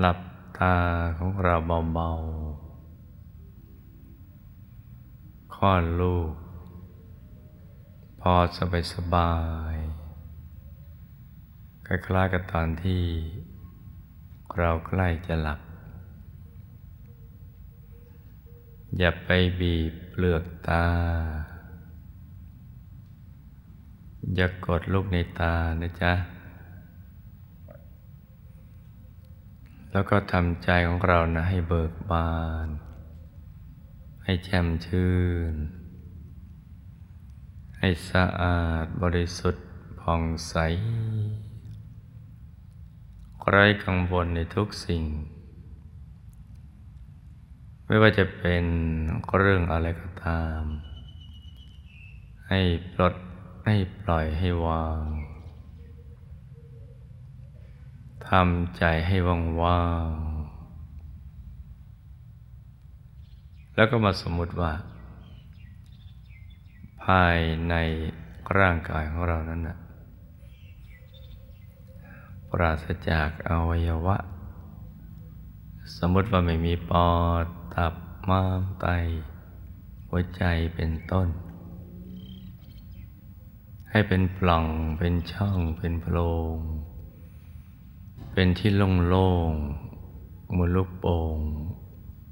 หลับตาของเราเบาๆคลอดลูก พอสบายสบายคล้ายๆกับตอนที่เราใกล้จะหลับ อย่าไปบีบเปลือกตา อย่ากดลูกในตานะจ๊ะ แล้วก็ทำใจของเรานะให้เบิกบาน ให้แจ่มชื่น ให้สะอาดบริสุทธิ์ผ่องใส ไร้กังวลในทุกสิ่ง ไม่ว่าจะเป็นเรื่องอะไรก็ตาม ให้ปลดให้ปล่อยให้วาง ทำใจให้ว่างๆ แล้วก็มาสมมติว่า ภายในร่างกายของเรานั้นนะปราศจากอวัยวะ สมมติว่าไม่มีปอด ตับ ม้าม ไต หัวใจเป็นต้น ให้เป็นปล่อง เป็นช่อง เป็นโพรง เป็นที่โล่งๆมือลูกโป่ง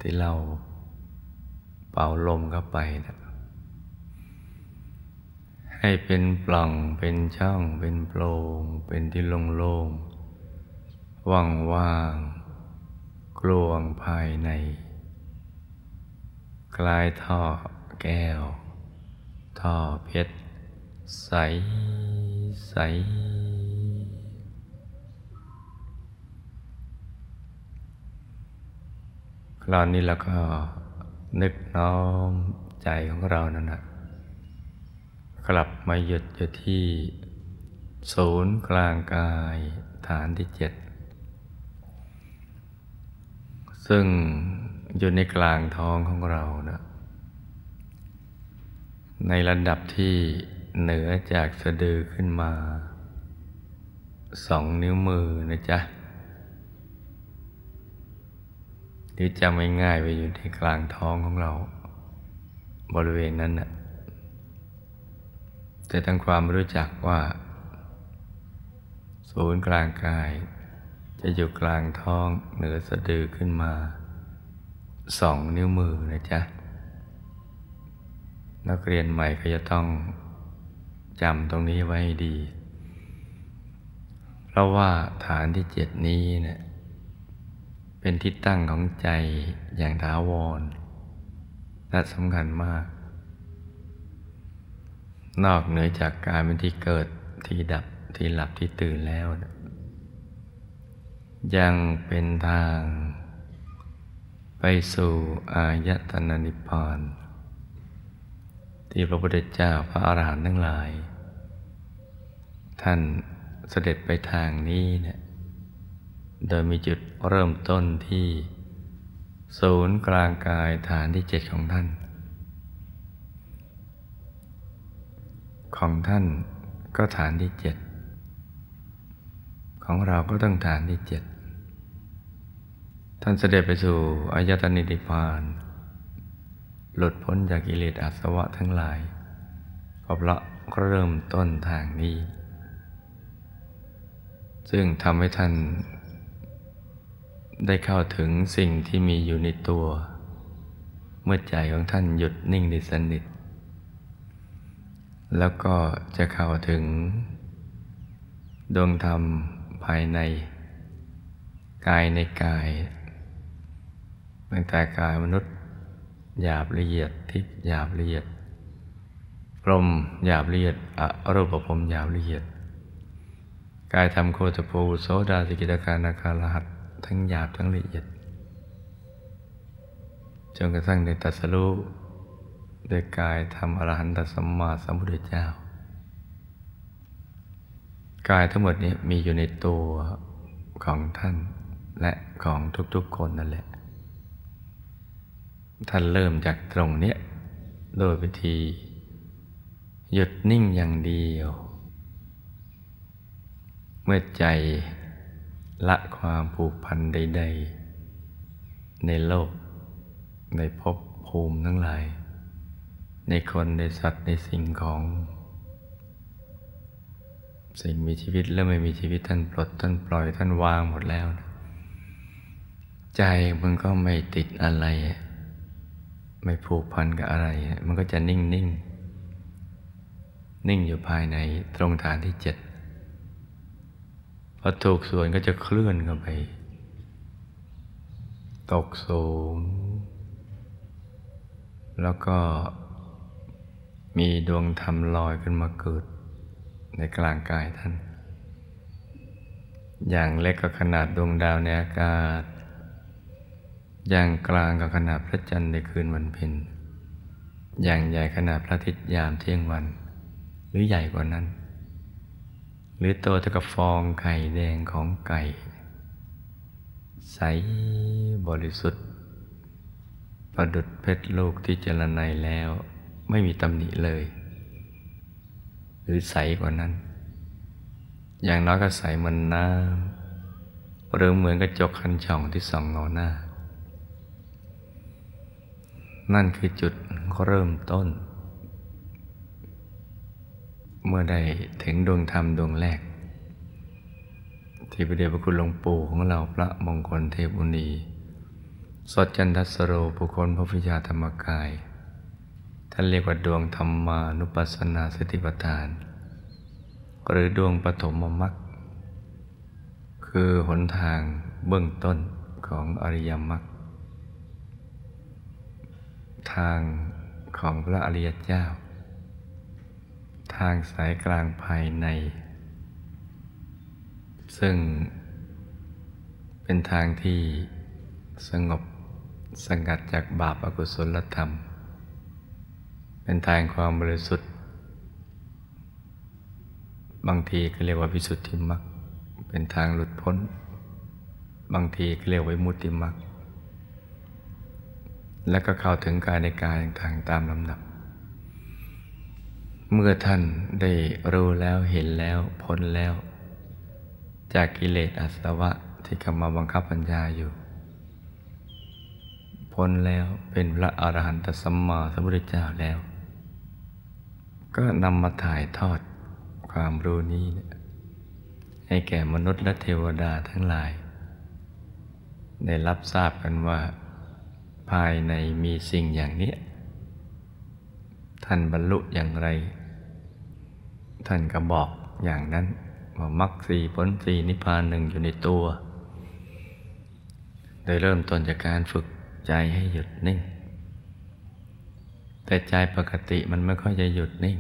ที่เราเป่าลมเข้าไปนะให้เป็นปล่องเป็นช่องเป็นโปร่งเป็นที่โล่งๆว่างๆกลวงภายในคลายท่อแก้ว ท่อเพชร ใสใสค ราวนี้เราก็นึกน้อมใจของเรานั่นนะกลับมาหยุดอยู่ที่ศูนย์กลางกายฐานที่เจ็ดซึ่งอยู่ในกลางท้องของเรานะในระดับที่เหนือจากสะดือขึ้นมาสองนิ้วมือนะจ๊ะ หรือจำง่ายๆไปอยู่ที่กลางท้องของเรา บริเวณนั้นน่ะแต่ทั้งความรู้จักว่า ศูนย์กลางกาย จะอยู่กลางท้องเหนือสะดือขึ้นมาสองนิ้วมือนะจ๊ะ นักเรียนใหม่ก็จะต้องจำตรงนี้ไว้ให้ดี เพราะว่าฐานที่เจ็ดนี้เนะี่ย เป็นที่ตั้งของใจอย่างถาวรและสำคัญมาก นอกเหนือจากการเป็นที่เกิดที่ดับที่หลับที่ตื่นแล้ว ยังเป็นทาง ไปสู่อายตนะนิพพานที่พระพุทธเจ้าพระอาหารหันต์ทั้งหลาย ท่านเสด็จไปทางนี้เนี่ย โดยมีจุดเริ่มต้นที่ ศูนย์กลางกายฐานที่เจ็ดของท่าน ของท่านก็ฐานที่เจ็ดของเราก็ต้องฐานที่เจ็ดท่านเสด็จไปสู่อายตนิติพาน หลุดพ้นจากกิเลสอาสวะทั้งหลายก็เพราะเริ่มต้นทางนี้ ซึ่งทำให้ท่าน ได้เข้าถึงสิ่งที่มีอยู่ในตัว เมื่อใจของท่านหยุดนิ่งในสนิท แล้วก็จะเข้าถึง ดวงธรรมภายใน กายในกายตั้งแต่กายมนุษย์ หยาบละเอียดทิพย์หยาบละเอียดพรมหยาบละเอียดอรูปภพหยาบละเอียด กายทำโคตภูโสดาสิกิตาการนาคาลหัส ทั้งหยาบทั้งละเอียด จนกระทั่งในตัสรู้โดยกายทำอรหันตสัมมาสัมพุทธเจ้า กายทั้งหมดนี้มีอยู่ในตัวของท่านและของทุกๆคนนั่นแหละ ท่านเริ่มจากตรงเนี้ยโดยวิธี หยุดนิ่งอย่างเดียว เมื่อใจ ละความผูกพันใด ๆ ในโลก ในภพภูมิทั้งหลาย ในคนในสัตว์ในสิ่งของ สิ่งมีชีวิตและไม่มีชีวิตท่านปลดท่านปล่อยท่านวางหมดแล้วใจมันก็ไม่ติดอะไร ไม่ผูกพันกับอะไร มันก็จะนิ่งนิ่งนิ่งอยู่ภายในตรงฐานที่เจ็ด พอถูกส่วนก็จะเคลื่อนเข้าไป ตกสูง แล้วก็มีดวงธรรมลอยขึ้นมาเกิด ในกลางกายท่าน อย่างเล็กก็ขนาดดวงดาวในอากาศ อย่างกลางก็ขนาดพระจันทร์ในคืนวันเพ็ญอย่างใหญ่ขนาดพระอาทิตย์ยามเที่ยงวัน หรือใหญ่กว่านั้น หรือโตเท่ากับฟองไข่แดงของไก่ ใสบริสุทธิ์ ประดุดเพชรลูกที่เจรไนแล้วไม่มีตำหนิเลย หรือใสกว่านั้น อย่างน้อยก็ใสเหมือนน้ำหรือเหมือนกระจกคันช่องที่ส่องเงาหน้า นั่นคือจุดเริ่มต้น เมื่อได้ถึงดวงธรรมดวงแรก ที่พระเดชพระคุณหลวงปู่ของเราพระมงคลเทพบุณีสดจันทสโรบุคคลพระพิชาธรรมกาย ท่านเรียกว่าดวงธรรมานุปัสสนาสติปัฏฐาน หรือดวงปฐมมรรคคือหนทางเบื้องต้นของอริยมรรคทางของพระอริยเจ้า ทางสายกลางภายใน ซึ่งเป็นทางที่สงบสงัดจากบาปอกุศลธรรม เป็นทางความบริสุทธิ์ บางทีก็เรียกว่าวิสุทธิมรรคเป็นทางหลุดพ้น บางทีก็เรียกว่ามุติมรรคและก็เข้าถึงกายในกายต่างๆตามลำดับ เมื่อท่านได้รู้แล้วเห็นแล้วพ้นแล้ว จากกิเลสอาสวะที่กำมาบังคับปัญญาอยู่ พ้นแล้วเป็นพระอรหันตสัมมาสัมพุทธเจ้าแล้ว ก็นำมาถ่ายทอดความรู้นี้ ให้แก่มนุษย์และเทวดาทั้งหลาย ได้รับทราบกันว่า ภายในมีสิ่งอย่างนี้ท่านบรรลุอย่างไร ท่านก็บอกอย่างนั้นว่ามรรคสีผลสีนิพพานหนึ่งอยู่ในตัว โดยเริ่มต้นจากการฝึกใจให้หยุดนิ่ง แต่ใจปกติมันไม่ค่อยจะหยุดนิ่ง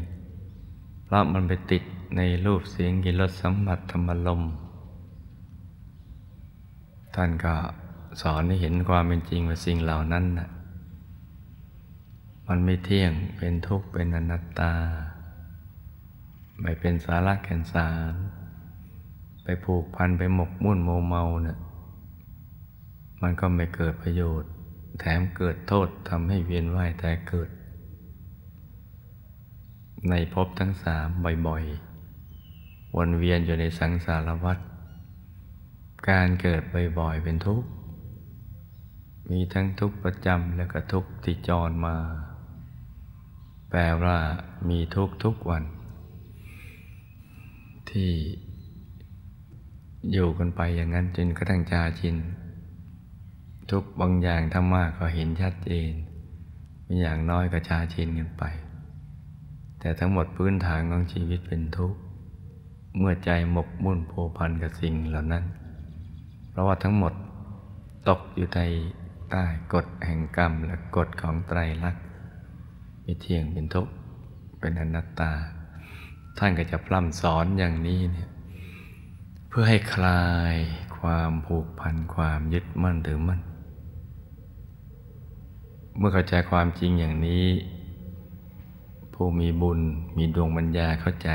เพราะมันไปติดในรูปเสียงกิรสสัมผัสธรรมลม ท่านก็สอนให้เห็นความเป็นจริงว่าสิ่งเหล่านั้นน่ะมันไม่เที่ยงเป็นทุกข์เป็นอนัตตา ไม่เป็นสาระแก่นสาร ไปผูกพันไปหมกมุ่นโมเมาเนะี่ยมันก็ไม่เกิดประโยชน์ แถมเกิดโทษทำให้เวียนว่ายแต่เกิด ในภพทั้งสามบ่อยๆ วนเวียนอยู่ในสังสารวัฏการเกิดบ่อยๆเป็นทุกข์ มีทั้งทุกข์ประจำและก็ทุกข์ที่จรมา แปลว่ามีทุกข์ทุกวัน ที่อยู่กันไปอย่างนั้นจนกระทั่งจาชิน ทุกบางอย่างถ้ามากก็เห็นชัดเจนมีอย่างน้อยก็ชาชินกันไป แต่ทั้งหมดพื้นฐานของชีวิตเป็นทุกข์เมื่อใจหมกมุ่นโผพันกับสิ่งเหล่านั้น เพราะว่าทั้งหมดตกอยู่ในใต้กฎแห่งกรรมและกฎของไตรลักษณ์ไมีเที่ยงเป็นทุกข์เป็นอนัตตา ท่านก็จะพร่ำสอนอย่างนี้เนี่ยเพื่อให้คลายความผูกพันความยึดมั่นถือมั่น เมื่อเข้าใจความจริงอย่างนี้ ผู้มีบุญมีดวงปัญญาเข้าใจ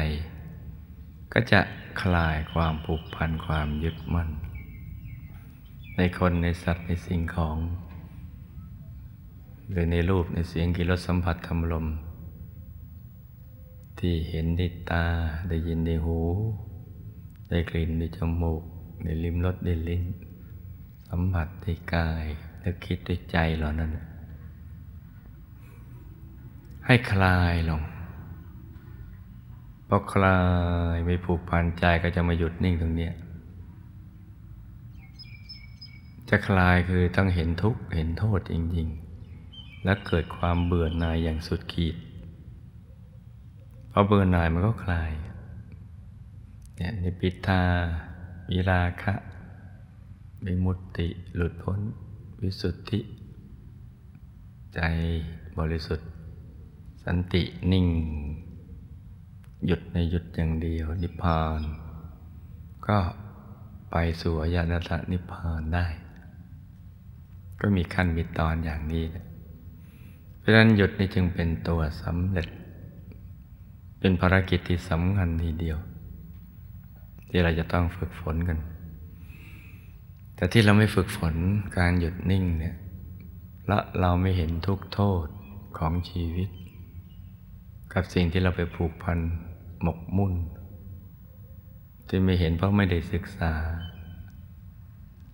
ก็จะคลายความผูกพันความยึดมั่น ในคนในสัตว์ในสิ่งของ หรือในรูปในเสียงกิรสสัมผัสธรรมลม ที่เห็นด้วยตาได้ยินด้วยหู ได้กลิ่นด้วยจมูกได้ลิ้มรสได้ลิ้น สัมผัสด้วยกายและคิดด้วยใจเหล่านั้น ให้คลายลงพอคลายไม่ผูกพันใจก็จะมาหยุดนิ่งตรงนี้จะคลายคือต้องเห็นทุกข์เห็นโทษจริงๆ และเกิดความเบื่อหน่ายอย่างสุดขีด พอเบื่อหน่ายมันก็คลายเนี่ยนิพิทาวิราคะวิมุตติหลุดพ้น วิสุทธิ ใจบริสุทธิ์ สันตินิ่ง หยุดในหยุดอย่างเดียว นิพพาน ก็ไปสู่อายตนะนิพพานได้ ก็มีขั้นมีตอนอย่างนี้ เพราะฉะนั้นหยุดนี่จึงเป็นตัวสำเร็จ เป็นภารกิจที่สำคัญทีเดียว ที่เราจะต้องฝึกฝนกัน แต่ที่เราไม่ฝึกฝนการหยุดนิ่งเนี่ยและเราไม่เห็นทุกโทษของชีวิต กับสิ่งที่เราไปผูกพันหมกมุ่น ที่ไม่เห็นเพราะไม่ได้ศึกษา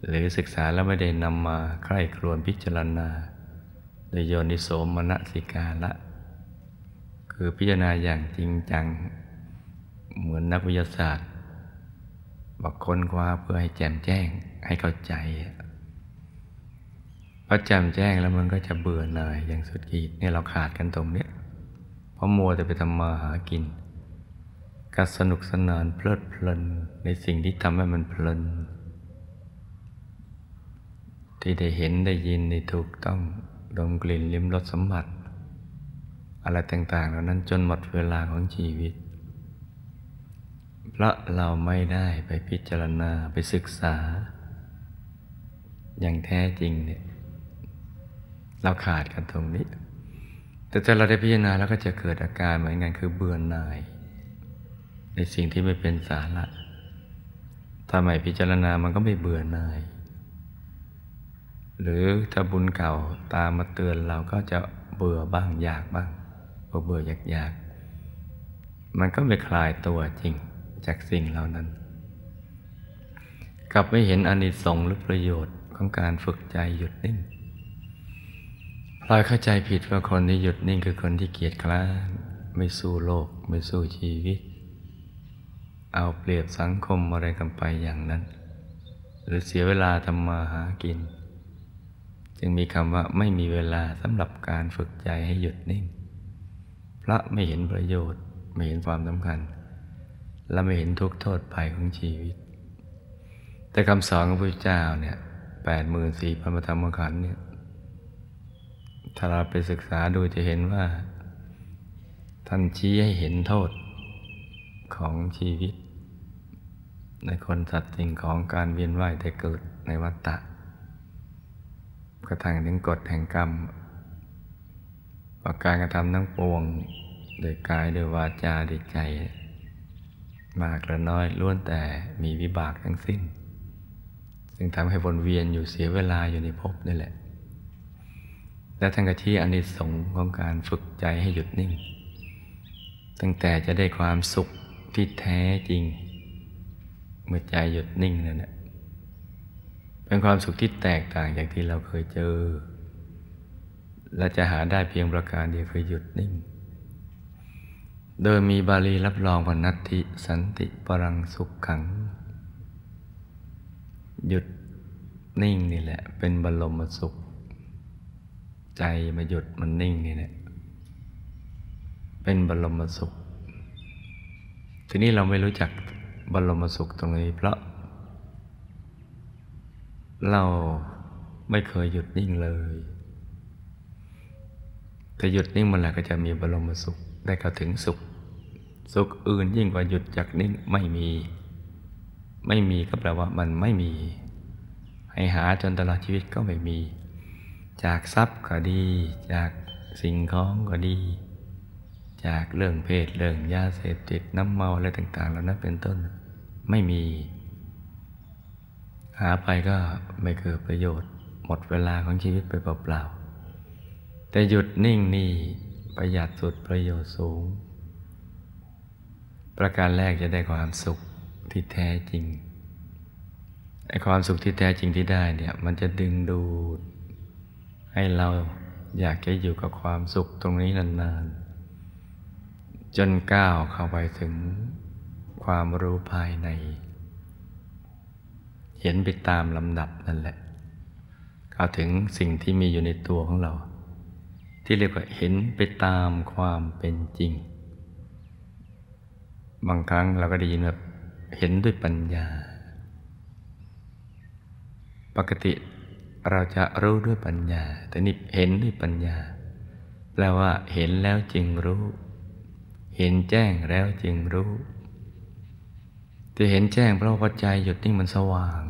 หรือศึกษาแล้วไม่ได้นำมาใคร่ครวญพิจารณาโดยโยนิโสมนสิกาละ คือพิจารณาอย่างจริงจัง เหมือนนักวิทยาศาสตร์บอกค้นคว้าเพื่อให้แจ่มแจ้งให้เข้าใจพอแจ่มแจ้งแล้วมันก็จะเบื่อหน่ายอย่างสุดขีดเนี่ยเราขาดกันตรงเนี้ยเพราะมัวแต่ไปทำมาหากินก็สนุกสนานเพลิดเพลินในสิ่งที่ทำให้มันเพลิน ที่ได้เห็นได้ยินได้ถูกต้องดมกลิ่นลิ้มรสสัมผัส อะไรต่างๆ เหล่านั้นจนหมดเวลาของชีวิต เพราะเราไม่ได้ไปพิจารณาไปศึกษา อย่างแท้จริงเนี่ยเราขาดกันตรงนี้ แต่ถ้าเราได้พิจารณาแล้วก็จะเกิดอาการเหมือนกันคือเบื่อหน่าย ในสิ่งที่ไม่เป็นสาระถ้าไม่พิจารณามันก็ไม่เบื่อหน่าย หรือถ้าบุญเก่าตามมาเตือนเราก็จะเบื่อบ้างอยากบ้าง เบื่ออยากอยากมันก็ไม่คลายตัวจริงจากสิ่งเหล่านั้น กลับไม่เห็นอนิสงส์หรือประโยชน์ของการฝึกใจหยุดนิ่งพลอยเข้าใจผิดว่าคนที่หยุดนิ่งคือคนที่เกียจคร้านไม่สู้โลก ไม่สู้ชีวิต เอาเปรียบสังคมอะไรกันไปอย่างนั้น หรือเสียเวลาทำมาหากิน จึงมีคำว่าไม่มีเวลาสำหรับการฝึกใจให้หยุดนิ่ง ระไม่เห็นประโยชน์ ไม่เห็นความสำคัญ และไม่เห็นทุกโทษภัยของชีวิต แต่คำสอนของพระเจ้าเนี่ยแปดหมื่นสี่พันธรรมขันธ์เนี่ยถ้าเราไปศึกษาดูจะเห็นว่า ท่านชี้ให้เห็นโทษของชีวิต ในคนสัตว์สิ่งของการเวียนว่ายแต่เกิดในวัฏฏะกระทั่งถึงกฎแห่งกรรม ประการกระทำทั้งปวงโดยกายโดยวาจาโดยใจ มากหรือน้อยล้วนแต่มีวิบากทั้งสิ้น ซึ่งทำให้วนเวียนอยู่เสียเวลาอยู่ในภพนี่แหละ และทั้งกะที่อนิสงส์ของการฝึกใจให้หยุดนิ่ง ตั้งแต่จะได้ความสุขที่แท้จริง เมื่อใจหยุดนิ่งนั่นแหละเป็นความสุขที่แตกต่างจากที่เราเคยเจอ และจะหาได้เพียงประการเดียวคือหยุดนิ่ง โดยมีบาลีรับรองพนัตติสันติปรังสุขขัง หยุดนิ่งนี่แหละ เป็นบรมสุข ใจมาหยุดมันนิ่งนี่แหละเป็นบรมสุข ทีนี้เราไม่รู้จักบรมสุขตรงนี้ เพราะ เราไม่เคยหยุดนิ่งเลย แต่หยุดนิ่งมันแหละก็จะมีบรมสุขได้เข้าถึงสุข สุขอื่นยิ่งกว่าหยุดจากนิ่งไม่มี ไม่มีก็แปลว่ามันไม่มี ให้หาจนตลอดชีวิตก็ไม่มี จากทรัพย์ก็ดี จากสิ่งของก็ดี จากเรื่องเพศเรื่องยาเสพติดน้ำเมาอะไรต่างๆเหล่านั้นเป็นต้นไม่มี หาไปก็ไม่เกิดประโยชน์ หมดเวลาของชีวิตไปเปล่าๆ แต่หยุดนิ่งนี่ประหยัดสุดประโยชน์สูง ประการแรกจะได้ความสุขที่แท้จริงไอ้ความสุขที่แท้จริงที่ได้เนี่ยมันจะดึงดูด ให้เราอยากจะอยู่กับความสุขตรงนี้นานๆ จนก้าวเข้าไปถึงความรู้ภายใน เห็นไปตามลำดับนั่นแหละเข้าถึงสิ่งที่มีอยู่ในตัวของเรา ที่เรียกว่าเห็นไปตามความเป็นจริง บางครั้งเราก็ได้ยินแบบเห็นด้วยปัญญา ปกติเราจะรู้ด้วยปัญญา แต่นี่เห็นด้วยปัญญา แปลว่าเห็นแล้วจึงรู้ เห็นแจ้งแล้วจึงรู้จะเห็นแจ้งเพราะว่าใจหยุดนิ่งมันสว่าง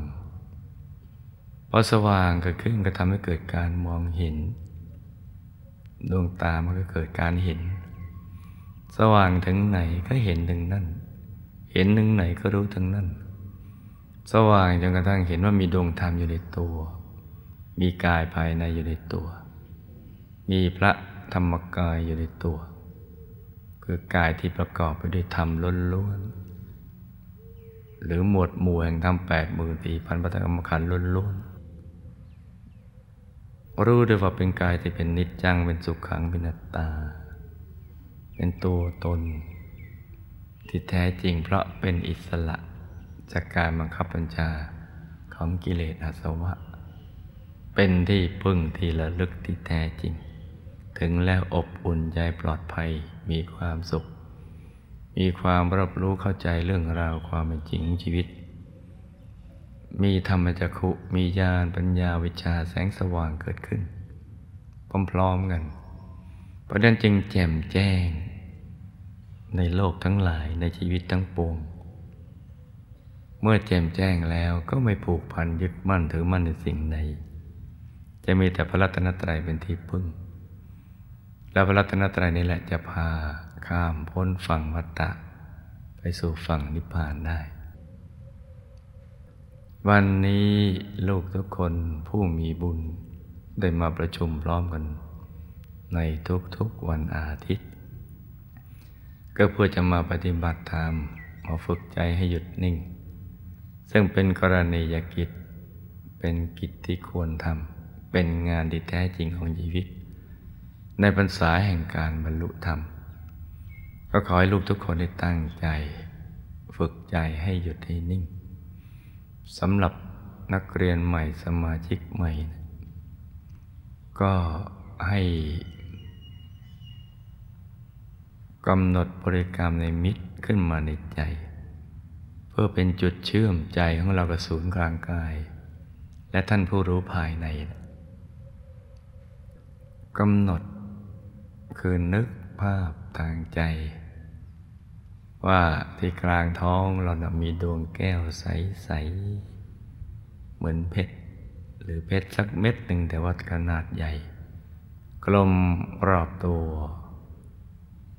พอสว่างเกิดขึ้นก็ทำให้เกิดการมองเห็น ดวงตามันก็เกิดการเห็น สว่างถึงไหนก็เห็นถึงนั่น เห็นถึงไหนก็รู้ถึงนั่น สว่างจนกระทั่งเห็นว่ามีดวงธรรมอยู่ในตัว มีกายภายในอยู่ในตัว มีพระธรรมกายอยู่ในตัว คือกายที่ประกอบไปด้วยธรรมล้วนๆหรือหมวดหมู่แห่งธรรมแปดหมื่นสี่พันปัตกรรมขันล้วนๆ รู้ด้วยว่าเป็นกายที่เป็นนิจจังเป็นสุขขังเป็นนัตตา เป็นตัวตน ที่แท้จริงเพราะเป็นอิสระจากการบังคับบัญชาของกิเลสอาสวะ เป็นที่พึ่งที่ระลึกที่แท้จริง ถึงแล้วอบอุ่นใจปลอดภัยมีความสุข มีความรับรู้เข้าใจเรื่องราวความเป็นจริงชีวิต มีธรรมจักขุมีญาณปัญญาวิชาแสงสว่างเกิดขึ้น พร้อมๆกันเพราะนั้นจึงแจ่มแจ้ง ในโลกทั้งหลายในชีวิตทั้งปวง เมื่อแจ่มแจ้งแล้วก็ไม่ผูกพันยึดมั่นถือมั่นในสิ่งใดจะมีแต่พระรัตนตรัยเป็นที่พึ่ง และพระรัตนตรัยนี่แหละจะพาข้ามพ้นฝั่งวัฏฏะไปสู่ฝั่งนิพพานได้ วันนี้ลูกทุกคนผู้มีบุญได้มาประชุมพร้อมกัน ในทุกๆวันอาทิตย์ ก็เพื่อจะมาปฏิบัติธรรมมาฝึกใจให้หยุดนิ่ง ซึ่งเป็นกรณียกิจ เป็นกิจที่ควรทำเป็นงานที่แท้จริงของชีวิต ในพรรษาแห่งการบรรลุธรรม ก็ขอให้ลูกทุกคนได้ตั้งใจ ฝึกใจให้หยุดให้นิ่ง สำหรับนักเรียนใหม่สมาชิกใหม่ ก็ให้กำหนดบริกรรมในมิตรขึ้นมาในใจ เพื่อเป็นจุดเชื่อมใจของเรากับศูนย์กลางกาย และท่านผู้รู้ภายในกำหนดคือนึกภาพทางใจ ว่าที่กลางท้องเรานะมีดวงแก้วใส ๆ เหมือนเพชร หรือเพชรสักเม็ดหนึ่งแต่ว่าขนาดใหญ่ กลมรอบตัว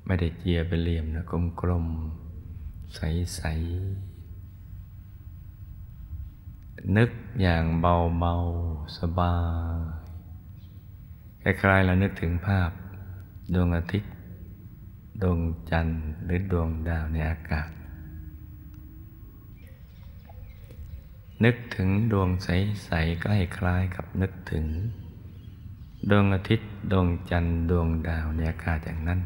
ไม่ได้เจียเป็นเหลี่ยมนะกลมกลมใสใสนึกอย่างเบาเบาสบาย คล้ายๆเรานึกถึงภาพดวงอาทิตย์ ดวงจันทร์หรือดวงดาวในอากาศ นึกถึงดวงใสๆก็ให้คล้ายกับนึกถึง ดวงอาทิตย์ดวงจันทร์ดวงดาวในอากาศอย่างนั้น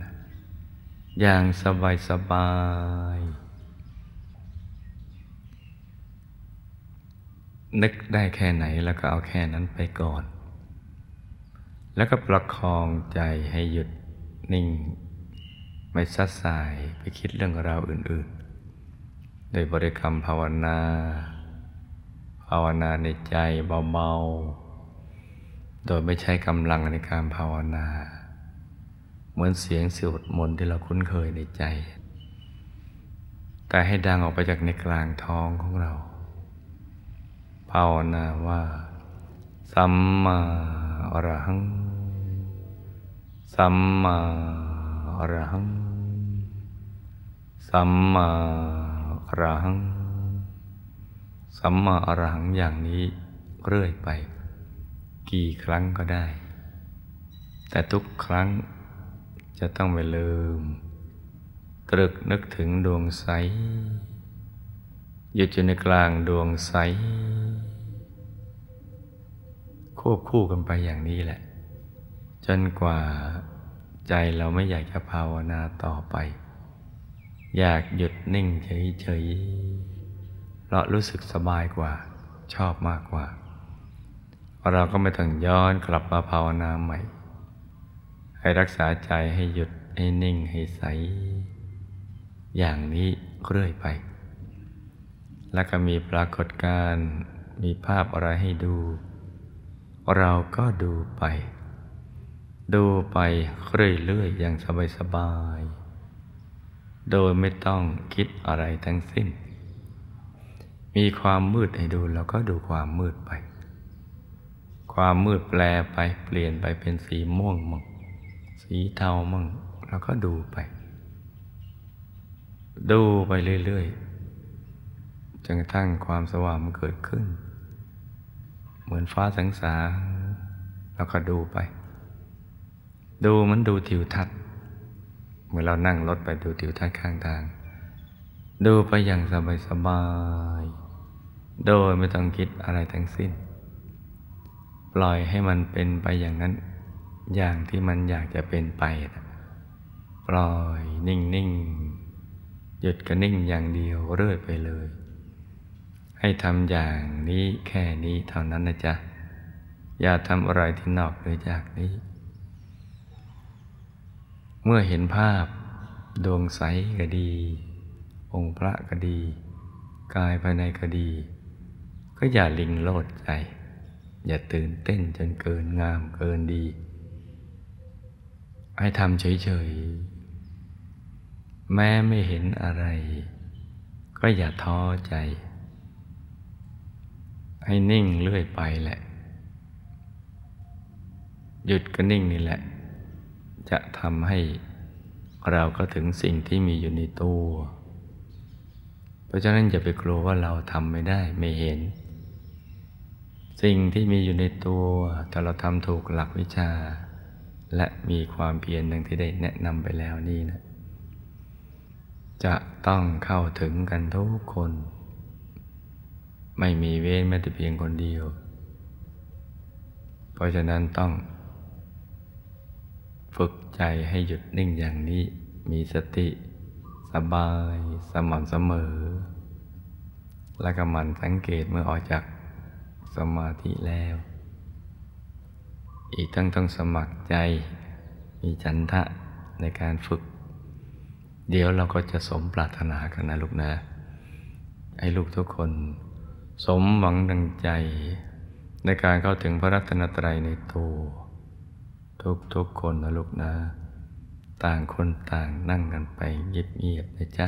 อย่างสบายสบายนนึกได้แค่ไหนแล้วก็เอาแค่นั้นไปก่อน แล้วก็ประคองใจให้หยุดนิ่ง ไม่ซัดสายไปคิดเรื่องราวอื่นๆ โดยบริกรรมภาวนา ภาวนาในใจเบาๆ โดยไม่ใช้กำลังในการภาวนา เหมือนเสียงสวดมนต์ที่เราคุ้นเคยในใจ แต่ให้ดังออกไปจากในกลางท้องของเรา ภาวนาว่า สัมมาอรหัง สัมมาอรหัง สัมมาอรหัง สัมมาอรหังอย่างนี้เรื่อยไป กี่ครั้งก็ได้ แต่ทุกครั้งจะต้องไม่ลืม ตรึกนึกถึงดวงใสหยุดอยู่ในกลางดวงใส ควบคู่กันไปอย่างนี้แหละ จนกว่าใจเราไม่อยากจะภาวนาต่อไป อยากหยุดนิ่งเฉยๆเพราะรู้สึกสบายกว่าชอบมากกว่า เราก็ไม่ต้องย้อนกลับมาภาวนาใหม่ ให้รักษาใจให้หยุดให้นิ่งให้ใส อย่างนี้เรื่อยไป แล้วก็มีปรากฏการณ์มีภาพอะไรให้ดู เราก็ดูไป ดูไปเรื่อยๆอย่างสบายๆ โดยไม่ต้องคิดอะไรทั้งสิ้น มีความมืดให้ดูเราก็ดูความมืดไป ความมืดแปลไปเปลี่ยนไปเป็นสีม่วงมั่งสีเทามั่งเราก็ดูไป ดูไปเรื่อยๆจนกระทั่งความสว่างมันเกิดขึ้น เหมือนฟ้าสังสาแล้วก็ดูไป ดูมันดูทิวทัศน์ มื่อเรานั่งรถไปดูทิวทัศน์ข้างทาง ดูไปอย่างสบายสบาย โดยไม่ต้องคิดอะไรทั้งสิ้น ปล่อยให้มันเป็นไปอย่างนั้น อย่างที่มันอยากจะเป็นไป ปล่อยนิ่งนิ่งหยุดก็นิ่งอย่างเดียวเรื่อยไปเลย ให้ทำอย่างนี้แค่นี้เท่านั้นนะจ๊ะ อย่าทำอะไรที่นอกเหนือจากนี้ เมื่อเห็นภาพ ดวงใสก็ดี องค์พระก็ดี กายภายในก็ดี ก็อย่าลิงโลดใจ อย่าตื่นเต้นจนเกินงามเกินดี ให้ทำเฉยๆ แม้ไม่เห็นอะไร ก็อย่าท้อใจ ให้นิ่งเรื่อยไปแหละ หยุดก็นิ่งนี่แหละ จะทำให้เราก็ถึงสิ่งที่มีอยู่ในตัว เพราะฉะนั้นอย่าไปกลัวว่าเราทำไม่ได้ไม่เห็น สิ่งที่มีอยู่ในตัว ถ้าเราทำถูกหลักวิชา และมีความเพียรดังที่ได้แนะนำไปแล้วนี่นะ จะต้องเข้าถึงกันทุกคน ไม่มีเว้นแม้แต่เพียงคนเดียว เพราะฉะนั้นต้อง ฝึกใจให้หยุดนิ่งอย่างนี้มีสติสบายสม่ำเสมอ และก็มันสังเกตเมื่อออกจากสมาธิแล้ว อีกทั้งต้องสมัครใจมีจันทะในการฝึก เดี๋ยวเราก็จะสมปรารถนากันนะลูกนะให้ลูกทุกคน สมหวังดังใจในการเข้าถึงพระรัตนตรัยในตัว ทุกทุกคนนะลูกนะ ต่างคนต่างนั่งกันไปเงียบๆนะจ๊ะ